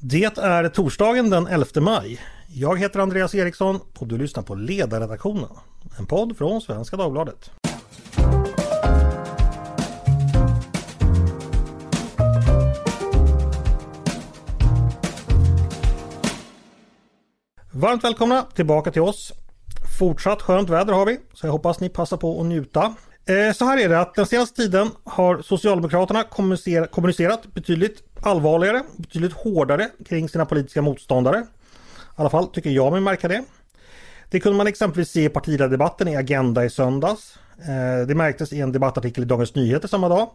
Det är torsdagen den 11 maj. Jag heter Andreas Eriksson och du lyssnar på Ledarredaktionen. En podd från Svenska Dagbladet. Varmt välkomna tillbaka till oss. Fortsatt skönt väder har vi, så jag hoppas ni passar på att njuta. Eh, så här är det att den senaste tiden har Socialdemokraterna kommunicerat betydligt allvarligare, betydligt hårdare kring sina politiska motståndare. I alla fall tycker jag mig märka det. Det kunde man exempelvis se i partiledardebatten i Agenda i söndags. Eh, det märktes i en debattartikel i Dagens Nyheter samma dag.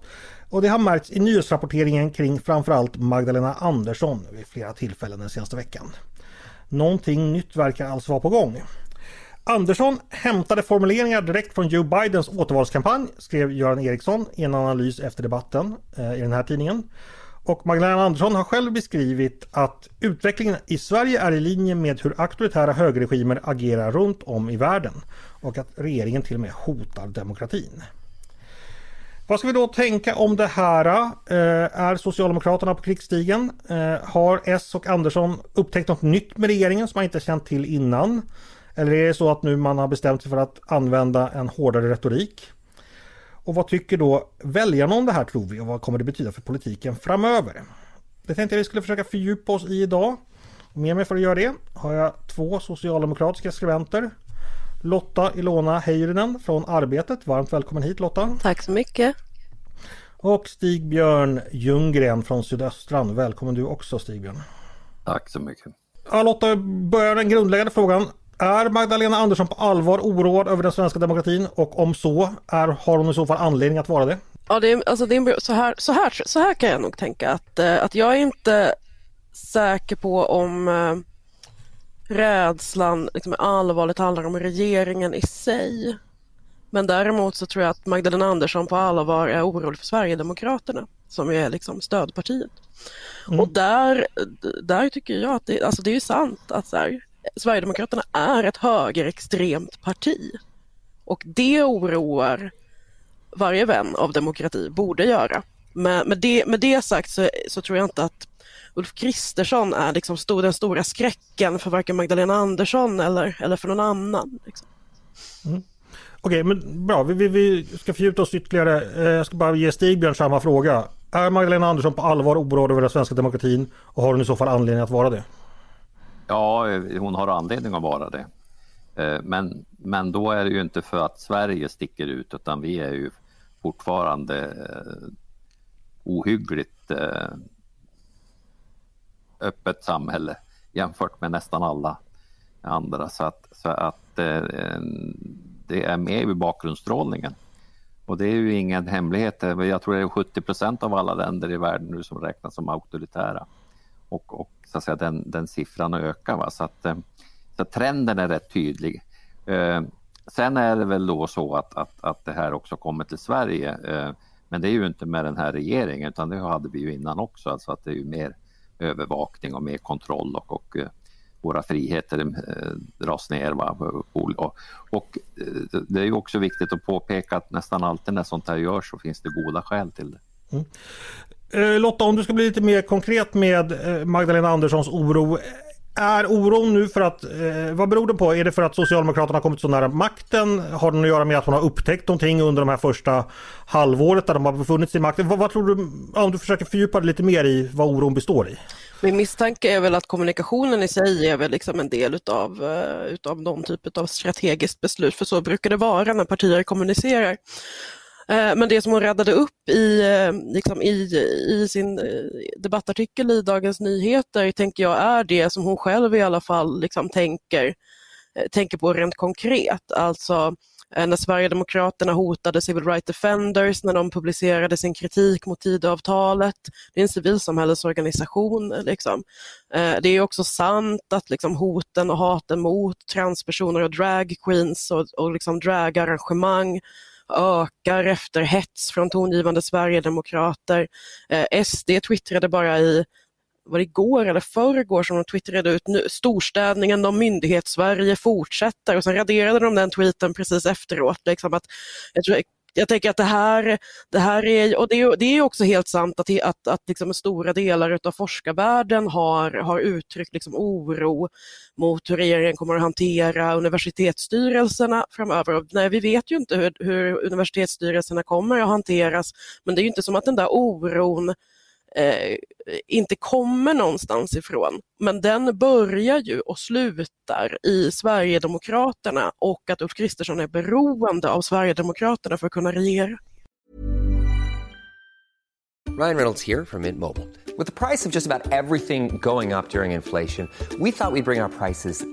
Och det har märkts i nyhetsrapporteringen kring framförallt Magdalena Andersson vid flera tillfällen den senaste veckan. Någonting nytt verkar alltså vara på gång. Andersson hämtade formuleringar direkt från Joe Bidens återvalskampanj, skrev Göran Eriksson i en analys efter debatten eh, i den här tidningen. Och Magdalena Andersson har själv beskrivit att utvecklingen i Sverige är i linje med hur auktoritära högerregimer agerar runt om i världen och att regeringen till och med hotar demokratin. Vad ska vi då tänka om det här? Eh, är Socialdemokraterna på krigsstigen? Eh, har S och Andersson upptäckt något nytt med regeringen som man inte känt till innan? Eller är det så att nu man har bestämt sig för att använda en hårdare retorik? Och vad tycker då väljarna om det här tror vi och vad kommer det betyda för politiken framöver? Det tänkte jag vi skulle försöka fördjupa oss i idag. Med mig för att göra det har jag två socialdemokratiska skribenter. Lotta Ilona Heyrinen från Arbetet. Varmt välkommen hit Lotta. Tack så mycket. Och Stig-Björn Ljunggren från Sydöstran. Välkommen du också Stig-Björn. Tack så mycket. Ja, Lotta, börjar den grundläggande frågan. Är Magdalena Andersson på allvar oroad över den svenska demokratin och om så, är, har hon i så fall anledning att vara det? Ja, det är, alltså det är, så, här, så, här, så här kan jag nog tänka att, eh, att jag är inte säker på om äh, rädslan liksom allvarligt handlar om regeringen i sig. Men däremot så tror jag att Magdalena Andersson på allvar är orolig för Sverigedemokraterna som är liksom stödpartiet. Mm. Och där, där tycker jag att det, alltså det är sant att så här, Sverigedemokraterna är ett högerextremt parti. Och det oroar varje vän av demokrati, borde göra. Men med det, med det sagt så, så tror jag inte att Ulf Kristersson är liksom stor, den stora skräcken för varken Magdalena Andersson eller, eller för någon annan. Liksom. Mm. Okej, okay, men bra. Vi, vi, vi, ska fördjupa oss ytterligare. Eh, jag ska bara ge Stigbjörn samma fråga. Är Magdalena Andersson på allvar oroad över den svenska demokratin och har hon i så fall anledning att vara det? Ja, hon har anledning att vara det. Eh, men, men då är det ju inte för att Sverige sticker ut utan vi är ju fortfarande eh, ohyggligt eh, öppet samhälle jämfört med nästan alla andra. Så att, så att det är med i bakgrundsstrålningen. Och det är ju ingen hemlighet. Jag tror det är 70 procent av alla länder i världen nu som räknas som auktoritära. Och, och så att säga, den, den siffran ökar. Va? Så, att, eh, så att trenden är rätt tydlig. Eh, sen är det väl då så att, att, att det här också kommer till Sverige. Eh, men det är ju inte med den här regeringen utan det hade vi ju innan också. Alltså att det är ju mer övervakning och mer kontroll och, och eh, våra friheter eh, dras ner. Va? Och, och, det är ju också viktigt att påpeka att nästan alltid när sånt här görs så finns det goda skäl till det. Mm. Eh, Lotta, om du ska bli lite mer konkret med eh, Magdalena Anderssons oro. Är oron nu för att, eh, vad beror det på? Är det för att Socialdemokraterna har kommit så nära makten? Har det att göra med att hon har upptäckt någonting under de här första halvåret där de har befunnit sig i makten? Vad, vad tror du, om du försöker fördjupa dig lite mer i vad oron består i? Min misstanke är väl att kommunikationen i sig är väl liksom en del utav, utav någon typ av strategiskt beslut, för så brukar det vara när partier kommunicerar. Eh, men det som hon räddade upp i, eh, liksom i, i sin eh, debattartikel i Dagens Nyheter tänker jag är det som hon själv i alla fall liksom tänker, tänker på rent konkret. Alltså när Sverigedemokraterna hotade Civil Rights Defenders när de publicerade sin kritik mot Tidöavtalet. Det är en civilsamhällesorganisation. Liksom. Det är också sant att liksom, hoten och haten mot transpersoner och dragqueens och, och liksom dragarrangemang ökar efter hets från tongivande sverigedemokrater. Eh, SD twittrade bara i var det igår eller förrgår som de twittrade ut nu, storstädningen om myndighets-Sverige fortsätter och sen raderade de den tweeten precis efteråt. Liksom att, jag tror jag tänker att det här, det här är, och det är, det är också helt sant att, att, att liksom stora delar av forskarvärlden har, har uttryckt liksom oro mot hur regeringen kommer att hantera universitetsstyrelserna framöver. Nej, vi vet ju inte hur, hur universitetsstyrelserna kommer att hanteras, men det är ju inte som att den där oron eh, inte kommer någonstans ifrån. Men den börjar ju och slutar i Sverigedemokraterna och att Ulf Kristersson är beroende av Sverigedemokraterna för att kunna regera. Ryan Reynolds här från Mint Mobile. Med priset på nästan allt som går upp under inflationen, trodde vi att vi skulle bring våra priser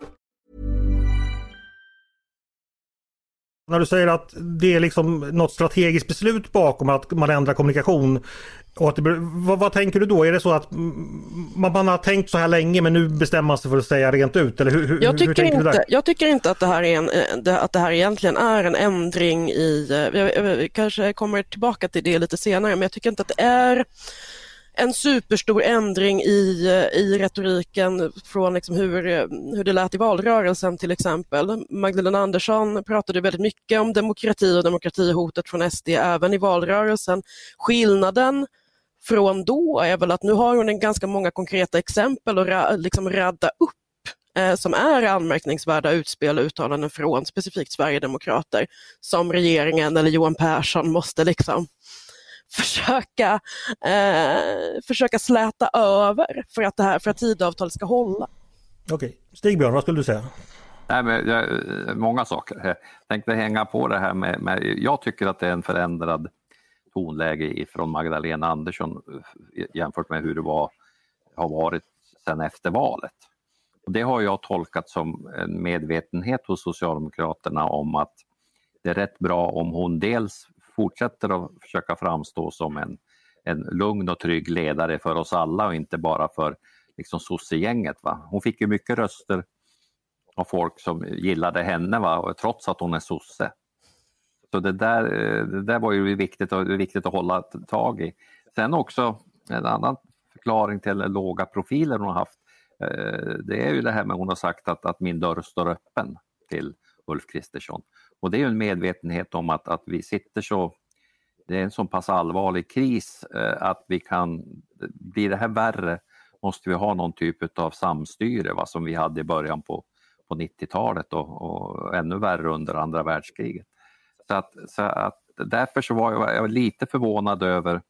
När du säger att det är liksom något strategiskt beslut bakom att man ändrar kommunikation. Och att det, vad, vad, tänker du då? Är det så att man, man, har tänkt så här länge men nu bestämmer man sig för att säga rent ut? Eller hur, jag, tycker inte, jag tycker inte att det, här är en, eh, att det här egentligen är en ändring i, eh, jag, jag kanske kommer tillbaka till det lite senare, men jag tycker inte att det är en superstor ändring i, eh, i retoriken från liksom hur, eh, hur det lät i valrörelsen till exempel. Magdalena Andersson pratade väldigt mycket om demokrati och demokratihotet från SD även i valrörelsen. Skillnaden från då är väl att nu har hon en ganska många konkreta exempel att liksom radda upp eh, som är anmärkningsvärda utspel och uttalanden från specifikt Sverigedemokrater som regeringen eller Johan Persson måste liksom försöka, eh, försöka släta över för att, det här, för att tidavtalet ska hålla. Okej, okay. Stigbjörn, vad skulle du säga? Nej, men jag, många saker. Jag tänkte hänga på det här med, med, jag tycker att det är en förändrad tonläge från Magdalena Andersson jämfört med hur det var, har varit sedan efter valet. Och det har jag tolkat som en medvetenhet hos Socialdemokraterna om att det är rätt bra om hon dels fortsätter att försöka framstå som en, en lugn och trygg ledare för oss alla och inte bara för liksom sossegänget. Va? Hon fick ju mycket röster av folk som gillade henne va? Och trots att hon är sosse. Så det där, eh, det där var ju viktigt, och, viktigt att hålla tag i. Sen också en annan förklaring till låga profiler hon har haft. Eh, det är ju det här med hon har sagt att, att min dörr står öppen till Ulf Kristersson. Och det är en medvetenhet om att, att vi sitter så, det är en så pass allvarlig kris eh, att vi kan, blir det här värre måste vi ha någon typ av samstyre va, som vi hade i början på, på 90-talet och, och, ännu värre under andra världskriget. Så att, så att därför så var jag, jag lite förvånad över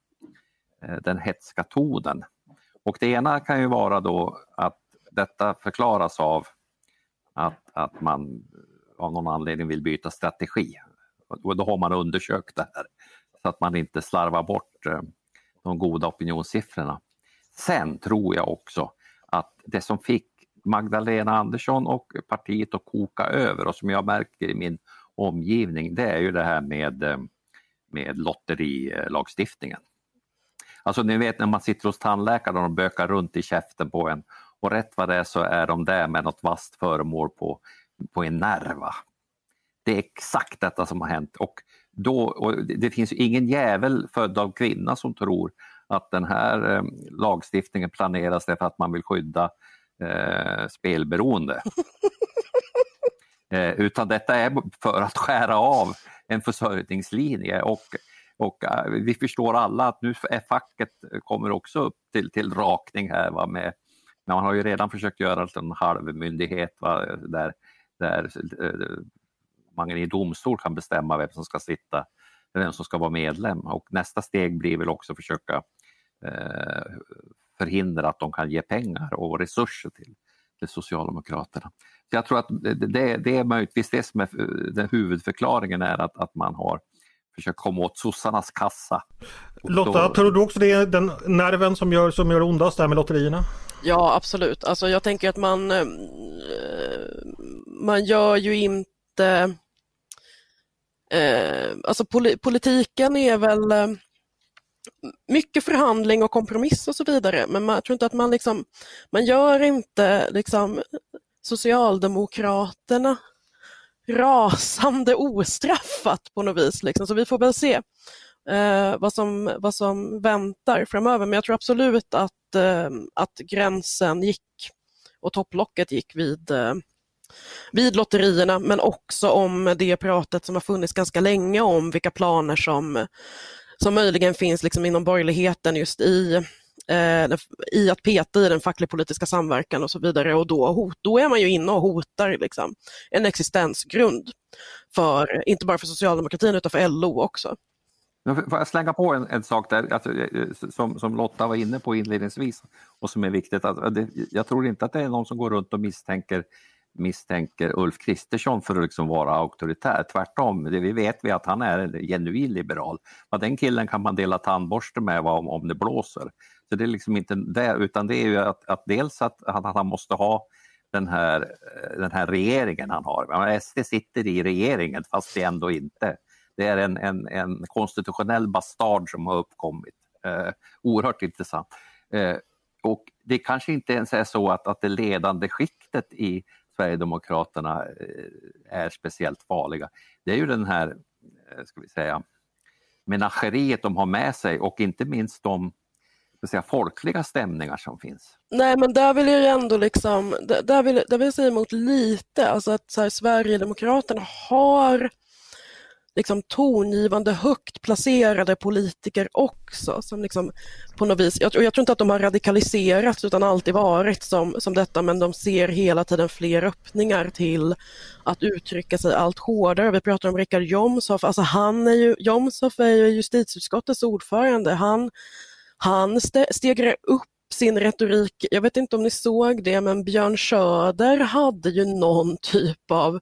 eh, den hetska tonen. Och det ena kan ju vara då att detta förklaras av att, att man av någon anledning vill byta strategi. Och då har man undersökt det här så att man inte slarvar bort eh, de goda opinionssiffrorna. Sen tror jag också att det som fick Magdalena Andersson och partiet att koka över och som jag märker i min omgivning det är ju det här med, eh, med lotterilagstiftningen. Alltså ni vet när man sitter hos tandläkaren och de bökar runt i käften på en och rätt vad det är så är de där med något vasst föremål på på en nerva. Det är exakt detta som har hänt och, då, och det finns ingen jävel född av kvinna som tror att den här eh, lagstiftningen planeras därför att man vill skydda eh, spelberoende. eh, utan detta är för att skära av en försörjningslinje och, och uh, vi förstår alla att nu är facket kommer också upp till, till rakning här va, med man har ju redan försökt göra en halvmyndighet va, där där eh, eh, man i domstol kan bestämma vem som ska sitta, vem som ska vara medlem och nästa steg blir väl också försöka eh, förhindra att de kan ge pengar och resurser till, till Socialdemokraterna. Så jag tror att det, det är möjligtvis det som är den huvudförklaringen är att, att man har försökt komma åt sossarnas kassa. Lotta, då... tror du också det är den nerven som gör, som gör ondast där med lotterierna? Ja, absolut. Alltså jag tänker att man, eh, man gör ju inte... Eh, alltså politiken är väl... Eh, mycket förhandling och kompromiss och så vidare, men man, jag tror inte att man liksom, man gör inte liksom Socialdemokraterna rasande ostraffat på något vis. Liksom. Så vi får väl se eh, vad, som, vad som väntar framöver. Men jag tror absolut att, eh, att gränsen gick och topplocket gick vid, eh, vid lotterierna men också om det pratet som har funnits ganska länge om vilka planer som, som möjligen finns liksom inom borgerligheten just i, eh, i att peta i den facklig-politiska samverkan och så vidare och då, hot, då är man ju inne och hotar liksom, en existensgrund för, inte bara för socialdemokratin utan för LO också. Får jag slänga på en, en sak där alltså, eh, eh, som, som, Lotta var inne på inledningsvis och som är viktigt. Att, det, jag tror inte att det är någon som går runt och misstänker misstänker Ulf Kristersson för att liksom vara auktoritär. Tvärtom, det vi vet vi att han är en genuin liberal. Men den killen kan man dela tandborste med om, om det blåser. Så det är liksom inte det, utan det är ju att, att dels att, att han måste ha den här, eh, den här regeringen han har. SD sitter i regeringen fast det ändå inte. Det är en, en, en konstitutionell bastard som har uppkommit. Eh, oerhört intressant. Eh, och det kanske inte ens är så att, att det ledande skiktet i Sverigedemokraterna eh, är speciellt farliga. Det är ju den här, eh, ska vi säga, menageriet de har med sig och inte minst de säga, folkliga stämningar som finns. Nej men där vill jag ändå liksom, där vill, där vill jag säga emot lite, alltså att så här, Sverigedemokraterna har liksom tongivande, högt placerade politiker också. Som liksom på något vis, jag, jag tror inte att de har radikaliserats utan alltid varit som, som detta men de ser hela tiden fler öppningar till att uttrycka sig allt hårdare. Vi pratar om Richard Jomshof, alltså han är ju, Jomshof är ju justitieutskottets ordförande. Han, han stegrar upp sin retorik, jag vet inte om ni såg det, men Björn Söder hade ju någon typ av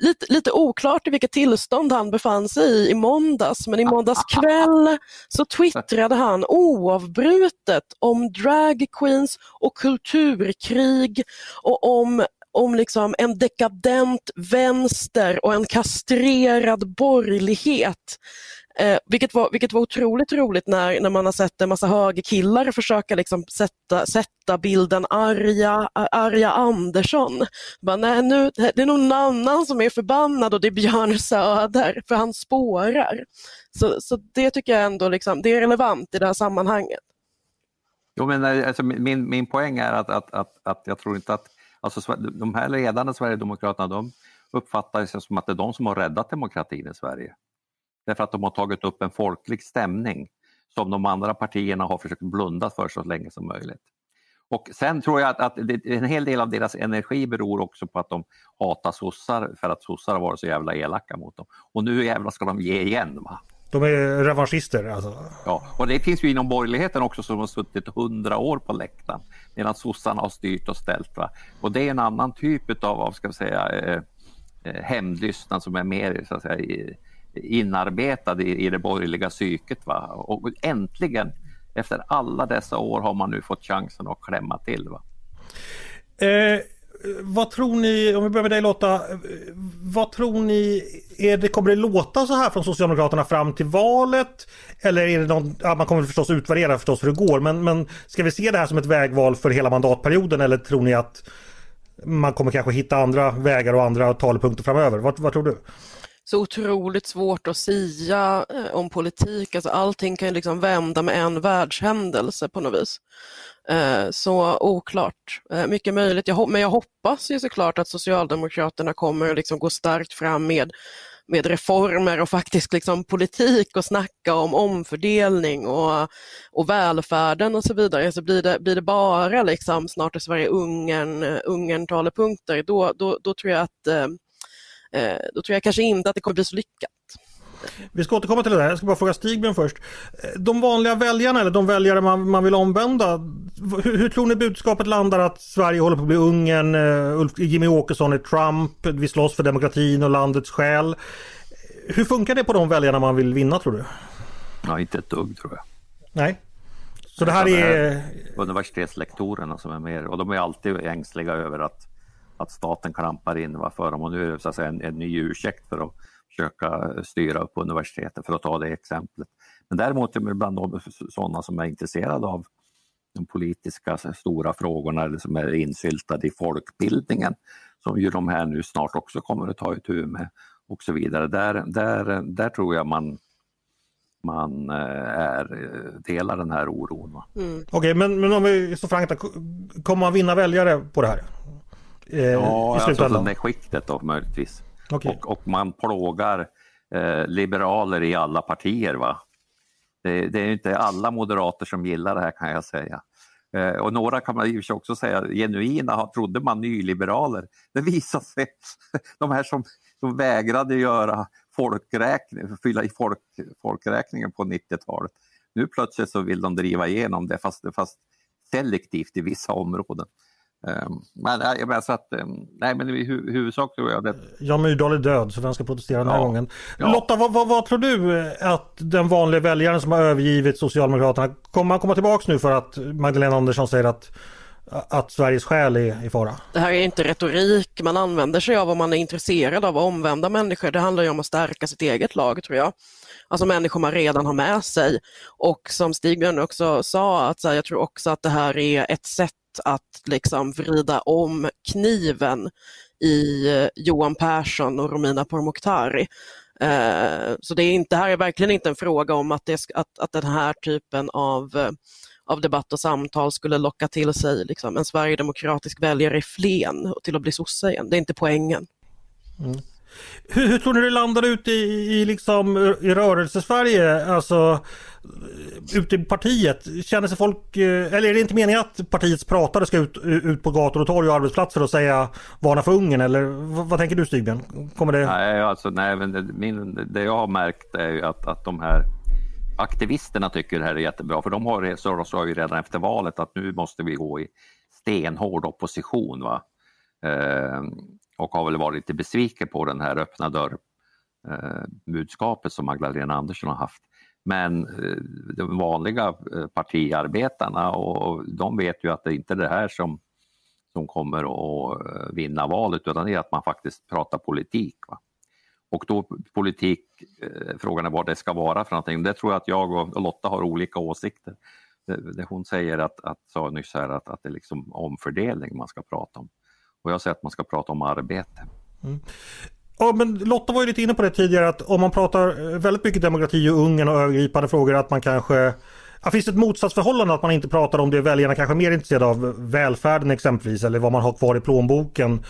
lite, lite oklart i vilket tillstånd han befann sig i i måndags, men i måndags kväll så twittrade han oavbrutet om drag queens och kulturkrig och om om liksom en dekadent vänster och en kastrerad borgerlighet. Eh, vilket, var, vilket var otroligt roligt när, när man har sett en massa högerkillar försöka liksom sätta, sätta bilden arga, arga Andersson. Bara, nej, nu, det är någon annan som är förbannad och det är Björn Söder, för han spårar. Så, så det tycker jag ändå liksom, det är relevant i det här sammanhanget. Jo, men eh, alltså, min, min poäng är att, att, att, att jag tror inte att alltså, de här ledande Sverigedemokraterna de uppfattar sig som att det är de som har räddat demokratin i Sverige. Därför att de har tagit upp en folklig stämning som de andra partierna har försökt blunda för så länge som möjligt. Och sen tror jag att, att en hel del av deras energi beror också på att de hatar sossar för att sossar har varit så jävla elaka mot dem. Och nu jävlar ska de ge igen. Va? De är revanschister alltså? Ja, och det finns ju inom borgerligheten också som har suttit hundra år på läktaren medan sossarna har styrt och ställt. Va? Och det är en annan typ av, av ska vi säga, eh, eh hämndlystnad som är mer så att säga, i, inarbetad i, i det borgerliga psyket. Va? Och äntligen, efter alla dessa år, har man nu fått chansen att klämma till. Va? Eh, vad tror ni, om vi börjar med dig Lotta, eh, vad tror ni, är det, kommer det låta så här från Socialdemokraterna fram till valet? Eller är det någon, ja, man kommer förstås utvärdera förstås hur det går, men, men ska vi se det här som ett vägval för hela mandatperioden eller tror ni att man kommer kanske hitta andra vägar och andra talepunkter framöver? Vad, vad tror du? Så otroligt svårt att sia eh, om politik. Alltså allting kan liksom vända med en världshändelse på något vis. Eh, så oklart, eh, mycket möjligt. men jag hoppas ju såklart att Socialdemokraterna kommer liksom gå starkt fram med, med reformer och faktiskt liksom politik och snacka om omfördelning och, och välfärden och så vidare. Så blir det, blir det bara liksom snart är Sverige Ungern, Ungern talepunkter, då, då, då tror jag att Eh, då tror jag kanske inte att det kommer bli så lyckat. Vi ska återkomma till det där. Jag ska bara fråga Stigbjörn först. Eh, de vanliga väljarna eller de väljare man, man vill omvända. Hur, hur, tror ni budskapet landar att Sverige håller på att bli Ungern, uh, Ulf, Jimmy Åkesson är Trump, vi slåss för demokratin och landets själ. Hur funkar det på de väljarna man vill vinna tror du? Ja, inte ett dugg tror jag. Nej. Så det här är... Universitetslektorerna som är med och de är alltid ängsliga över att att staten klampar in för dem och nu är det så att säga en, en ny ursäkt för att försöka styra upp universiteten för att ta det exemplet. Men däremot bland de, sådana som är intresserade av de politiska stora frågorna eller som är insyltade i folkbildningen som ju de här nu snart också kommer att ta itu med och så vidare. Där, där, där tror jag man, man eh, är, delar den här oron. Mm. Okej, okay, men, men om vi står frankt, kommer man vinna väljare på det här? Eh, ja, alltså det skiktet då möjligtvis. Okay. Och, och man plågar eh, liberaler i alla partier. va det, det, är inte alla moderater som gillar det här kan jag säga. Eh, och några kan man ju också säga genuina trodde man nyliberaler. Det visade sig, de här som, som vägrade göra folkräkning, fylla i folk, folkräkningen på 90-talet. Nu plötsligt så vill de driva igenom det fast, fast selektivt i vissa områden. Ehm, men, men, så att, ehm, nej, men i huvudsak tror jag det. Jan Myrdal är död så vem ska protestera den här ja. gången? Ja. Lotta, vad, vad, vad, tror du eh, att den vanliga väljaren som har övergivit Socialdemokraterna, kommer han komma tillbaks nu för att Magdalena Andersson säger att att Sveriges själ är i fara? Det här är inte retorik man använder sig av om man är intresserad av att omvända människor. Det handlar ju om att stärka sitt eget lag tror jag. Alltså människor man redan har med sig. Och som Stigbjörn också sa, att jag tror också att det här är ett sätt att liksom vrida om kniven i eh, Johan Persson och Romina Pourmokhtari. Eh, så det, är inte, det här är verkligen inte en fråga om att, det, att, att den här typen av, eh, av debatt och samtal skulle locka till sig liksom, en sverigedemokratisk väljare i Flen till att bli sosse igen. Det är inte poängen. Mm. Hur, hur tror ni det landar ut i, i, liksom, i rörelse-Sverige? Alltså ute i partiet? Känner sig folk, eh, eller är det inte meningen att partiets pratare ska ut, ut på gator och torg och arbetsplatser och säga varna för Ungern? Eller vad, vad tänker du Stigbjörn? Kommer det... Nej, alltså, nej men det, min, det jag har märkt är ju att, att de här aktivisterna tycker det här är jättebra, för de har, så sa ju redan efter valet att nu måste vi gå i stenhård opposition. Va? Eh, och har väl varit lite besviken på den här öppna dörr-budskapet eh, som Magdalena Andersson har haft. Men eh, de vanliga eh, partiarbetarna och de vet ju att det inte är det här som, som kommer att vinna valet utan det är att man faktiskt pratar politik. Va? Och då politik, frågan är vad det ska vara för någonting. Det tror jag att jag och Lotta har olika åsikter. Det, hon säger att, att sa nyss här att, att det är liksom omfördelning man ska prata om. Och jag säger att man ska prata om arbete. Mm. Ja, men Lotta var ju lite inne på det tidigare att om man pratar eh, väldigt mycket demokrati och Ungern och övergripande frågor att man kanske Ja, finns det ett motsatsförhållande att man inte pratar om det väljarna kanske är mer intresserade av välfärden exempelvis eller vad man har kvar i plånboken.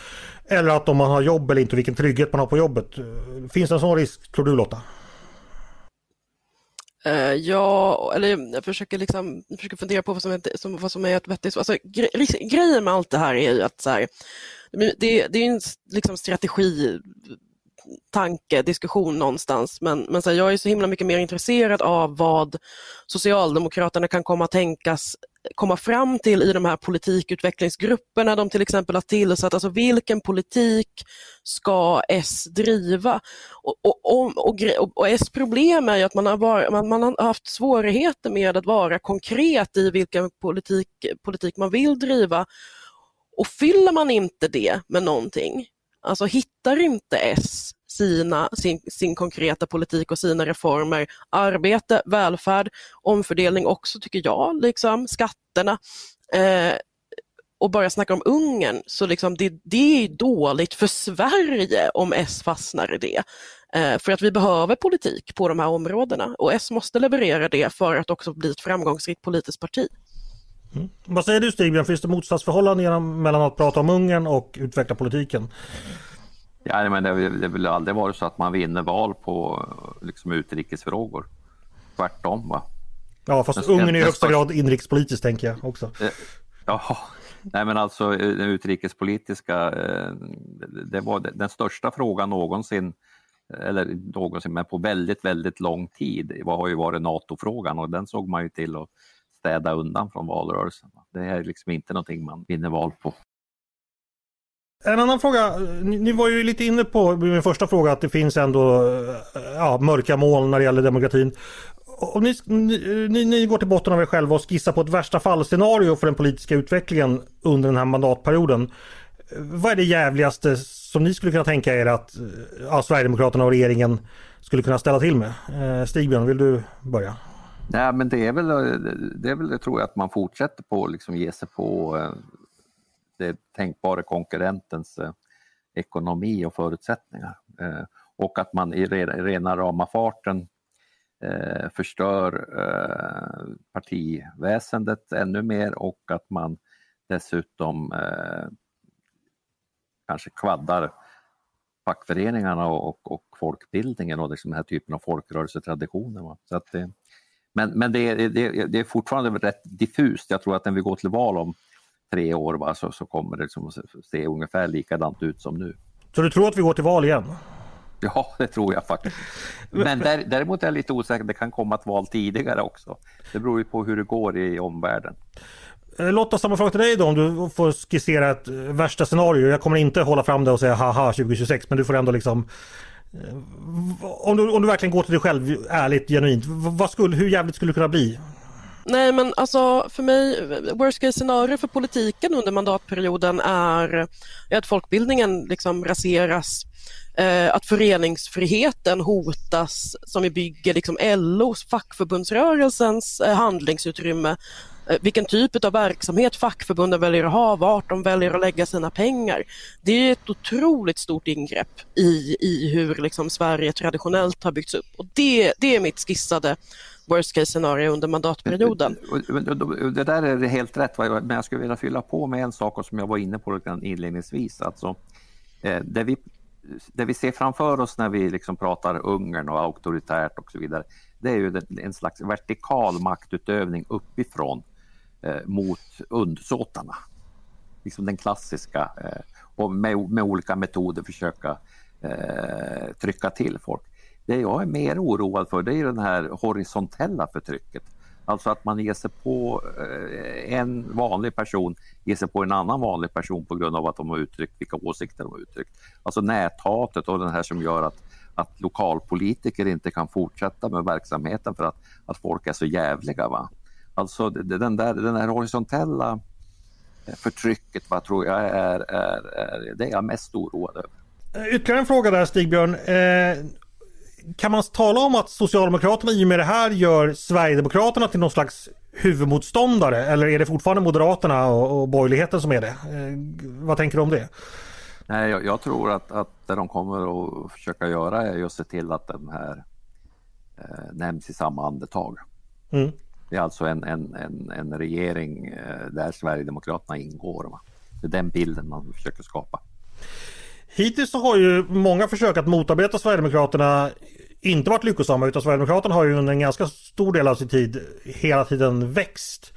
Eller att om man har jobb eller inte vilken trygghet man har på jobbet. Eh, finns det en sån risk tror du Lotta? Uh, ja, eller jag försöker, liksom, jag försöker fundera på vad som är, som, vad som är ett vettigt alltså, gre liksom, Grejen med allt det här är ju att så här, det, det, är en liksom, strategi tanke, diskussion någonstans. Men, men så här, jag är så himla mycket mer intresserad av vad Socialdemokraterna kan komma att tänkas komma fram till i de här politikutvecklingsgrupperna de till exempel har tillsatt. Alltså vilken politik ska S driva? Och, och, och, och, och S problem är ju att man har, var, man, man, har haft svårigheter med att vara konkret i vilken politik, politik man vill driva. Och fyller man inte det med någonting, alltså hittar inte S sina, sin, sin konkreta politik och sina reformer. Arbete, välfärd, omfördelning också tycker jag, liksom, skatterna. Eh, och bara snacka om Ungern, så liksom det, det är dåligt för Sverige om S fastnar i det. Eh, för att vi behöver politik på de här områdena och S måste leverera det för att också bli ett framgångsrikt politiskt parti. Mm. Vad säger du Stigbjörn, finns det motsatsförhållanden mellan att prata om Ungern och utveckla politiken? Ja, men det, har väl aldrig varit så att man vinner val på liksom, utrikesfrågor. Tvärtom va? Ja, fast men, Ungern är i högsta grad inrikespolitiskt tänker jag också. Eh, ja, nej men alltså eh, den utrikespolitiska, eh, det var den största frågan någonsin, eller någonsin, men på väldigt, väldigt lång tid, har ju varit NATO-frågan och den såg man ju till att städa undan från valrörelsen. Det är liksom inte någonting man vinner val på. En annan fråga, ni, var ju lite inne på min första fråga att det finns ändå eh, ja, mörka moln när det gäller demokratin. Om ni, ni, ni, går till botten av er själva och skissar på ett värsta fall-scenario för den politiska utvecklingen under den här mandatperioden. Vad är det jävligaste som ni skulle kunna tänka er att eh, ja, Sverigedemokraterna och regeringen skulle kunna ställa till med? Eh, Stigbjörn, vill du börja? Nej, men det är väl, det är väl det tror jag att man fortsätter på liksom ge sig på eh, det tänkbara konkurrentens eh, ekonomi och förutsättningar. Eh, och att man i rena rama farten förstör partiväsendet ännu mer och att man dessutom kanske kvaddar fackföreningarna och, och folkbildningen och liksom den här typen av folkrörelsetraditioner. Så att det, men men det, det, det är fortfarande rätt diffust. Jag tror att när vi går till val om tre år va, så, så kommer det liksom se ungefär likadant ut som nu. Så du tror att vi går till val igen? Ja, det tror jag faktiskt. Men där, däremot är jag lite osäker, det kan komma ett val tidigare också. Det beror ju på hur det går i omvärlden. Eh, Lotta, samma fråga till dig då om du får skissera ett eh, värsta scenario. Jag kommer inte hålla fram det och säga haha 2026 men du får ändå liksom Eh, om du, om du verkligen går till dig själv ärligt, genuint, vad skulle, hur jävligt skulle det kunna bli? Nej men alltså för mig, worst case scenario för politiken under mandatperioden är att folkbildningen liksom raseras, eh, att föreningsfriheten hotas som vi bygger liksom LOs, fackförbundsrörelsens eh, handlingsutrymme Eh, vilken typ av verksamhet fackförbunden väljer att ha, vart de väljer att lägga sina pengar. Det är ett otroligt stort ingrepp i, i hur liksom Sverige traditionellt har byggts upp och det, det är mitt skissade worst case scenario under mandatperioden. Eh, eh, det där är helt rätt, men jag skulle vilja fylla på med en sak som jag var inne på inledningsvis. Alltså, det, vi, det vi ser framför oss när vi liksom pratar Ungern och auktoritärt och så vidare, det är ju en slags vertikal maktutövning uppifrån Eh, mot undsåtarna. Liksom den klassiska eh, och med, med, olika metoder försöka eh, trycka till folk. Det jag är mer oroad för det är det här horisontella förtrycket. Alltså att man ger sig på eh, en vanlig person, ger sig på en annan vanlig person på grund av att de har uttryckt vilka åsikter de har uttryckt. Alltså näthatet och den här som gör att, att lokalpolitiker inte kan fortsätta med verksamheten för att, att folk är så jävliga. Va? Alltså den där, den där horisontella eh, förtrycket vad tror jag är, är, är det är jag mest oroad över. Eh, ytterligare en fråga där Stigbjörn. Eh, kan man tala om att Socialdemokraterna i och med det här gör Sverigedemokraterna till någon slags huvudmotståndare eller är det fortfarande Moderaterna och, och borgerligheten som är det? Eh, vad tänker du om det? Nej, jag, jag, tror att, att det de kommer att försöka göra är att se till att den här eh, nämns i samma andetag. Mm. Det är alltså en, en, en, en regering eh, där Sverigedemokraterna ingår. Va? Det är den bilden man försöker skapa. Hittills så har ju många försök att motarbeta Sverigedemokraterna inte varit lyckosamma utan Sverigedemokraterna har ju under en ganska stor del av sin tid hela tiden växt.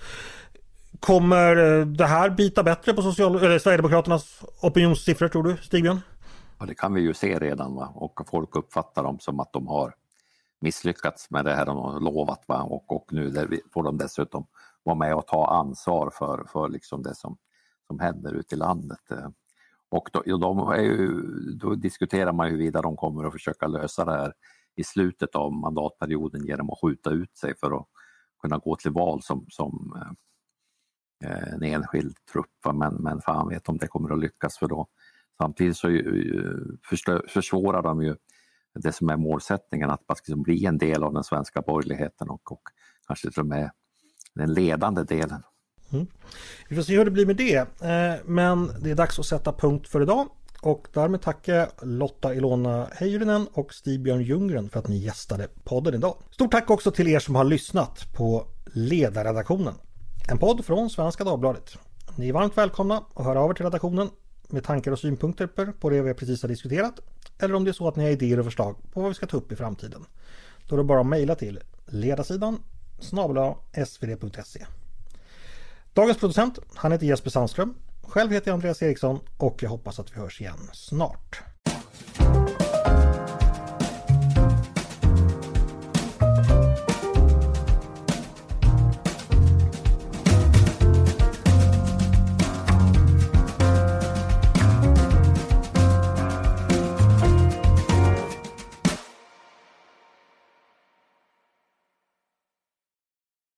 Kommer eh, det här bita bättre på social, eller Sverigedemokraternas opinionssiffror tror du Stigbjörn? Ja, det kan vi ju se redan va? och folk uppfattar dem som att de har misslyckats med det här de har lovat va? Och, och nu får de dessutom vara med och ta ansvar för, för liksom det som, som händer ute i landet. Eh, och då, de är ju, då diskuterar man ju de kommer att försöka lösa det här i slutet av mandatperioden genom att skjuta ut sig för att kunna gå till val som, som eh, eh en enskild trupp. Men, men fan vet om det kommer att lyckas för då samtidigt så försvårar de ju det som är målsättningen, att man ska liksom bli en del av den svenska borgerligheten och, och kanske till och med den ledande delen. Mm. Vi får se hur det blir med det. Eh, men det är dags att sätta punkt för idag. Och därmed tackar jag Lotta Ilona Heijurinen och Stig-Björn Ljunggren för att ni gästade podden idag. Stort tack också till er som har lyssnat på Ledarredaktionen. En podd från Svenska Dagbladet. Ni är varmt välkomna att höra av er till redaktionen med tankar och synpunkter på det vi precis har diskuterat. Eller om det är så att ni har idéer och förslag på vad vi ska ta upp i framtiden. Då är det bara att mejla till ledarsidan snabla svd.se. Dagens producent, han heter Jesper Sandström. Själv heter jag Andreas Eriksson och jag hoppas att vi hörs igen snart.